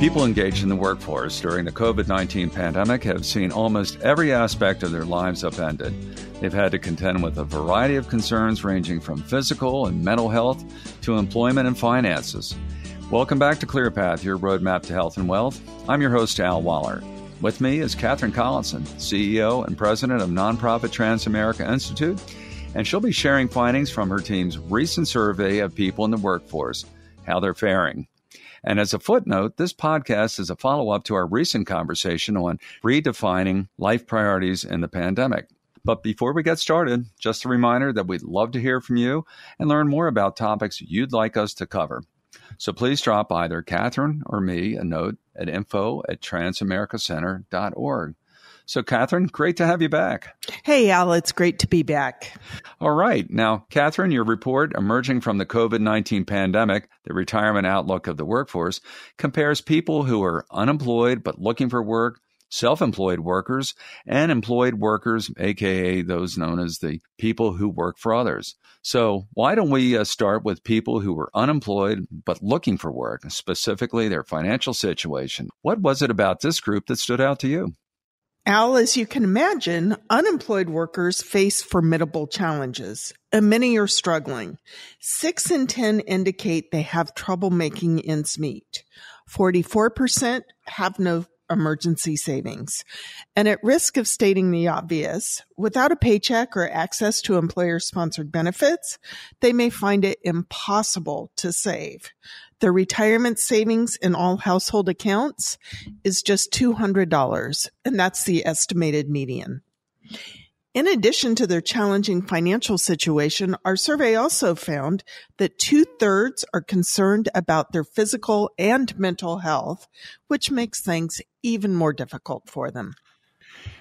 People engaged in the workforce during the COVID 19 pandemic have seen almost every aspect of their lives upended. They've had to contend with a variety of concerns ranging from physical and mental health to employment and finances. Welcome back to ClearPath, your roadmap to health and wealth. I'm your host, Al Waller. With me is Catherine Collinson, CEO and president of nonprofit Transamerica Institute, and she'll be sharing findings from her team's recent survey of people in the workforce, how they're faring. And as a footnote, this podcast is a follow up to our recent conversation on redefining life priorities in the pandemic. But before we get started, just a reminder that we'd love to hear from you and learn more about topics you'd like us to cover. So please drop either Catherine or me a note at info at transamericacenter.org. So, Catherine, great to have you back. Hey, Al, it's great to be back. All right. Now, Catherine, your report, Emerging from the COVID 19 Pandemic, the Retirement Outlook of the Workforce, compares people who are unemployed but looking for work, self employed workers, and employed workers, aka those known as the people who work for others. So, why don't we uh, start with people who were unemployed but looking for work, specifically their financial situation? What was it about this group that stood out to you? Al, as you can imagine, unemployed workers face formidable challenges, and many are struggling. Six in 10 indicate they have trouble making ends meet. 44% have no emergency savings. And at risk of stating the obvious, without a paycheck or access to employer sponsored benefits, they may find it impossible to save. Their retirement savings in all household accounts is just $200, and that's the estimated median. In addition to their challenging financial situation, our survey also found that two thirds are concerned about their physical and mental health, which makes things even more difficult for them.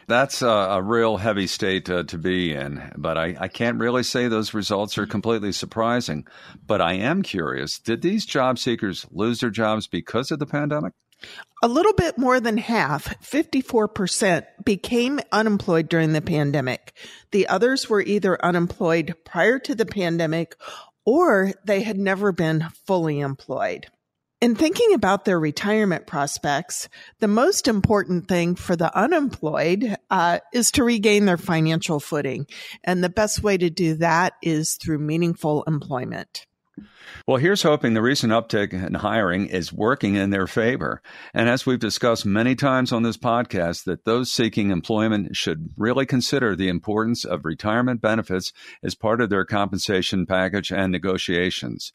That's a, a real heavy state uh, to be in, but I, I can't really say those results are completely surprising. But I am curious did these job seekers lose their jobs because of the pandemic? A little bit more than half, 54%, became unemployed during the pandemic. The others were either unemployed prior to the pandemic or they had never been fully employed. In thinking about their retirement prospects, the most important thing for the unemployed uh, is to regain their financial footing. And the best way to do that is through meaningful employment. Well, here's hoping the recent uptick in hiring is working in their favor. And as we've discussed many times on this podcast, that those seeking employment should really consider the importance of retirement benefits as part of their compensation package and negotiations.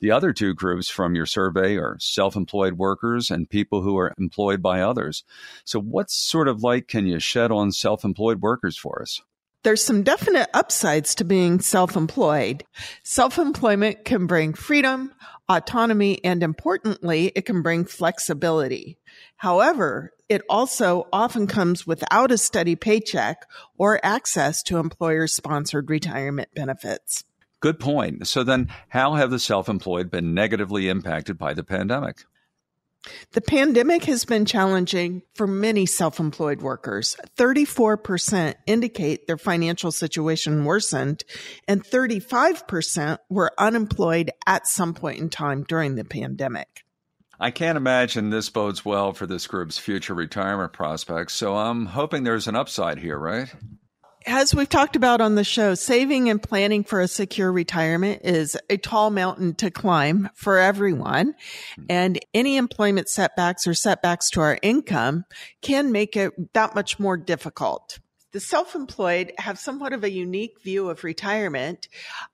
The other two groups from your survey are self employed workers and people who are employed by others. So, what sort of light can you shed on self employed workers for us? There's some definite upsides to being self-employed. Self-employment can bring freedom, autonomy, and importantly, it can bring flexibility. However, it also often comes without a steady paycheck or access to employer sponsored retirement benefits. Good point. So then how have the self-employed been negatively impacted by the pandemic? The pandemic has been challenging for many self-employed workers. 34% indicate their financial situation worsened and 35% were unemployed at some point in time during the pandemic. I can't imagine this bodes well for this group's future retirement prospects, so I'm hoping there's an upside here, right? As we've talked about on the show, saving and planning for a secure retirement is a tall mountain to climb for everyone. And any employment setbacks or setbacks to our income can make it that much more difficult. The self-employed have somewhat of a unique view of retirement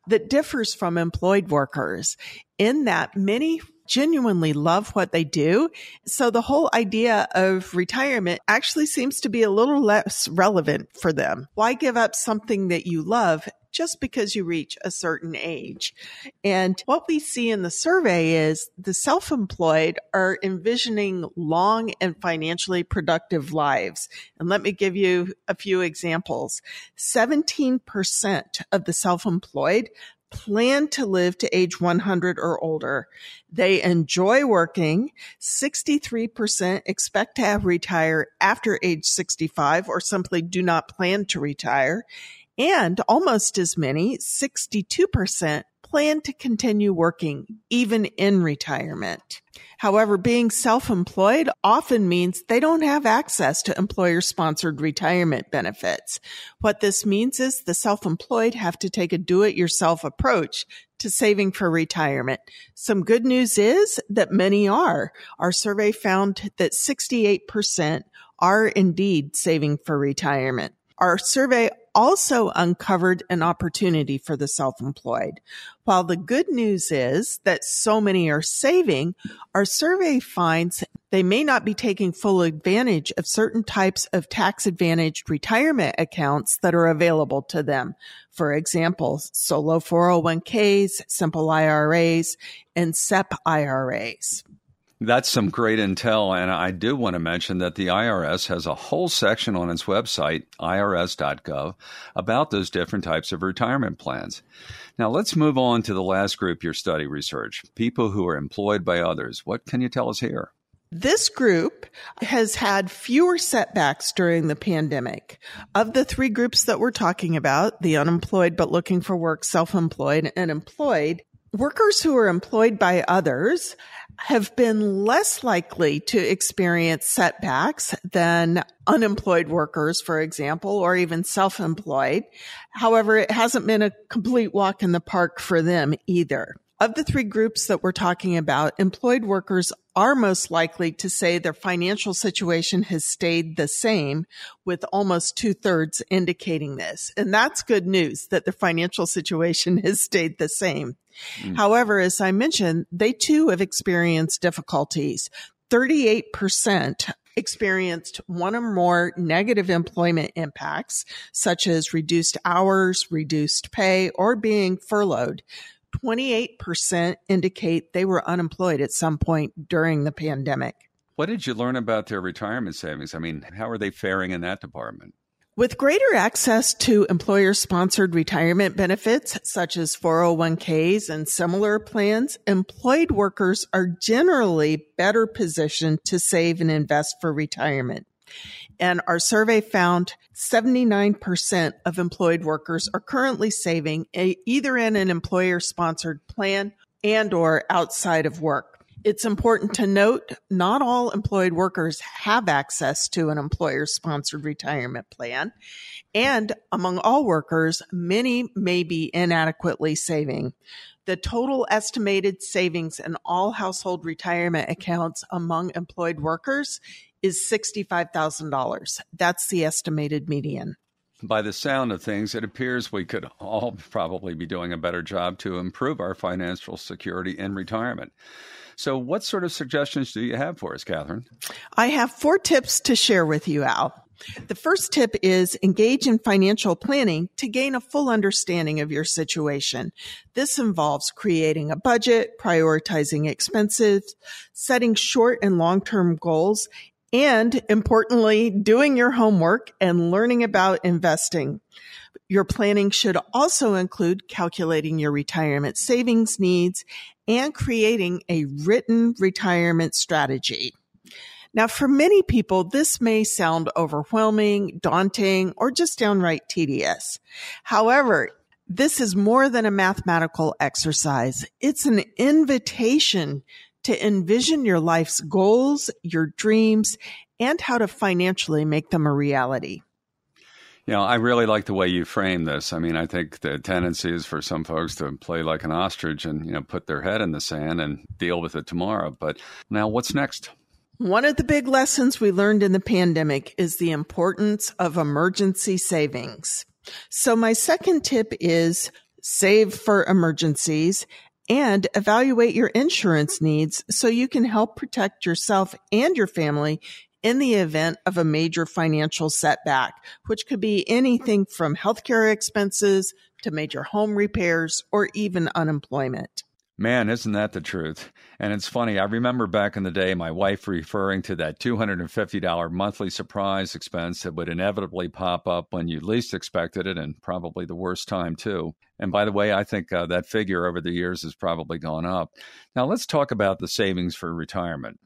that differs from employed workers in that many genuinely love what they do. So the whole idea of retirement actually seems to be a little less relevant for them. Why give up something that you love just because you reach a certain age. And what we see in the survey is the self-employed are envisioning long and financially productive lives. And let me give you a few examples. 17% of the self-employed plan to live to age 100 or older. They enjoy working. 63% expect to have retire after age 65 or simply do not plan to retire. And almost as many, 62% plan to continue working even in retirement. However, being self-employed often means they don't have access to employer-sponsored retirement benefits. What this means is the self-employed have to take a do-it-yourself approach to saving for retirement. Some good news is that many are. Our survey found that 68% are indeed saving for retirement. Our survey also uncovered an opportunity for the self-employed. While the good news is that so many are saving, our survey finds they may not be taking full advantage of certain types of tax advantaged retirement accounts that are available to them. For example, solo 401ks, simple IRAs, and SEP IRAs. That's some great intel. And I do want to mention that the IRS has a whole section on its website, irs.gov, about those different types of retirement plans. Now, let's move on to the last group your study research people who are employed by others. What can you tell us here? This group has had fewer setbacks during the pandemic. Of the three groups that we're talking about, the unemployed but looking for work, self-employed, and employed, workers who are employed by others have been less likely to experience setbacks than unemployed workers, for example, or even self-employed. However, it hasn't been a complete walk in the park for them either. Of the three groups that we're talking about, employed workers are most likely to say their financial situation has stayed the same, with almost two thirds indicating this. And that's good news that their financial situation has stayed the same. Mm. However, as I mentioned, they too have experienced difficulties. 38% experienced one or more negative employment impacts, such as reduced hours, reduced pay, or being furloughed. 28% indicate they were unemployed at some point during the pandemic. What did you learn about their retirement savings? I mean, how are they faring in that department? With greater access to employer sponsored retirement benefits such as 401ks and similar plans, employed workers are generally better positioned to save and invest for retirement. And our survey found 79% of employed workers are currently saving eh, either in an employer sponsored plan and or outside of work. It's important to note not all employed workers have access to an employer sponsored retirement plan. And among all workers, many may be inadequately saving. The total estimated savings in all household retirement accounts among employed workers is $65,000. That's the estimated median. By the sound of things, it appears we could all probably be doing a better job to improve our financial security in retirement. So, what sort of suggestions do you have for us, Catherine? I have four tips to share with you, Al. The first tip is engage in financial planning to gain a full understanding of your situation. This involves creating a budget, prioritizing expenses, setting short and long-term goals, and importantly, doing your homework and learning about investing. Your planning should also include calculating your retirement savings needs and creating a written retirement strategy. Now, for many people, this may sound overwhelming, daunting, or just downright tedious. However, this is more than a mathematical exercise. It's an invitation to envision your life's goals, your dreams, and how to financially make them a reality. You know, I really like the way you frame this. I mean, I think the tendency is for some folks to play like an ostrich and, you know, put their head in the sand and deal with it tomorrow. But now what's next? One of the big lessons we learned in the pandemic is the importance of emergency savings. So my second tip is save for emergencies and evaluate your insurance needs so you can help protect yourself and your family in the event of a major financial setback, which could be anything from healthcare expenses to major home repairs or even unemployment. Man, isn't that the truth? And it's funny, I remember back in the day my wife referring to that $250 monthly surprise expense that would inevitably pop up when you least expected it and probably the worst time, too. And by the way, I think uh, that figure over the years has probably gone up. Now, let's talk about the savings for retirement.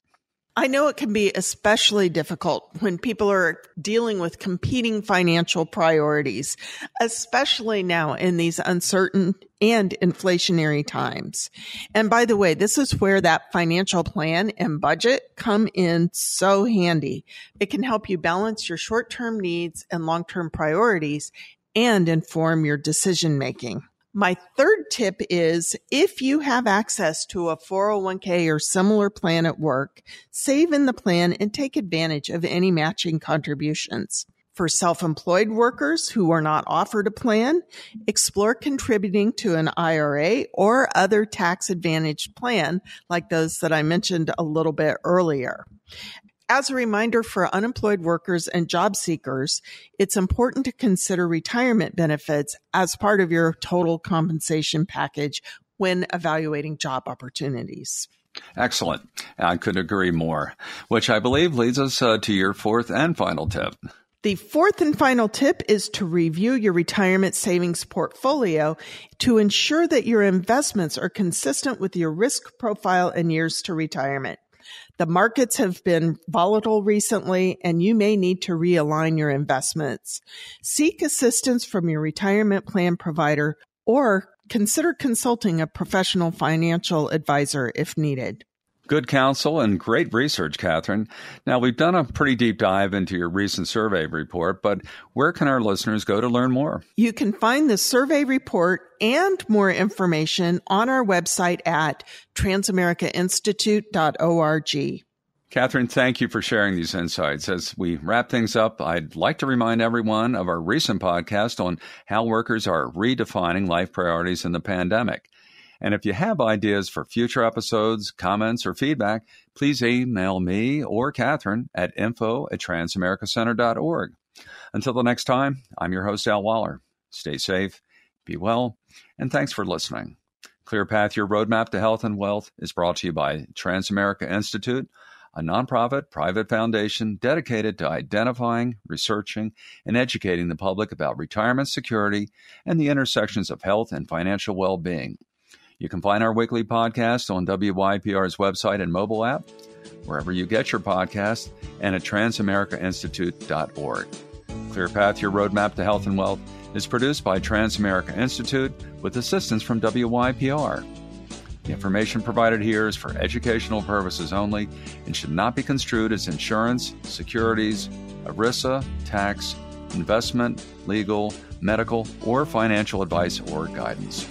I know it can be especially difficult when people are dealing with competing financial priorities, especially now in these uncertain and inflationary times. And by the way, this is where that financial plan and budget come in so handy. It can help you balance your short-term needs and long-term priorities and inform your decision making. My third tip is if you have access to a 401k or similar plan at work, save in the plan and take advantage of any matching contributions. For self-employed workers who are not offered a plan, explore contributing to an IRA or other tax advantaged plan like those that I mentioned a little bit earlier. As a reminder for unemployed workers and job seekers, it's important to consider retirement benefits as part of your total compensation package when evaluating job opportunities. Excellent. I could agree more, which I believe leads us uh, to your fourth and final tip. The fourth and final tip is to review your retirement savings portfolio to ensure that your investments are consistent with your risk profile and years to retirement. The markets have been volatile recently and you may need to realign your investments. Seek assistance from your retirement plan provider or consider consulting a professional financial advisor if needed. Good counsel and great research, Catherine. Now, we've done a pretty deep dive into your recent survey report, but where can our listeners go to learn more? You can find the survey report and more information on our website at transamericainstitute.org. Catherine, thank you for sharing these insights. As we wrap things up, I'd like to remind everyone of our recent podcast on how workers are redefining life priorities in the pandemic. And if you have ideas for future episodes, comments, or feedback, please email me or Catherine at info at transamericacenter.org. Until the next time, I'm your host, Al Waller. Stay safe, be well, and thanks for listening. Clear Path, your roadmap to health and wealth is brought to you by Transamerica Institute, a nonprofit private foundation dedicated to identifying, researching, and educating the public about retirement security and the intersections of health and financial well being. You can find our weekly podcast on WYPR's website and mobile app, wherever you get your podcast, and at transamericainstitute.org. Clear Path, your roadmap to health and wealth, is produced by Transamerica Institute with assistance from WYPR. The information provided here is for educational purposes only and should not be construed as insurance, securities, ERISA, tax, investment, legal, medical, or financial advice or guidance.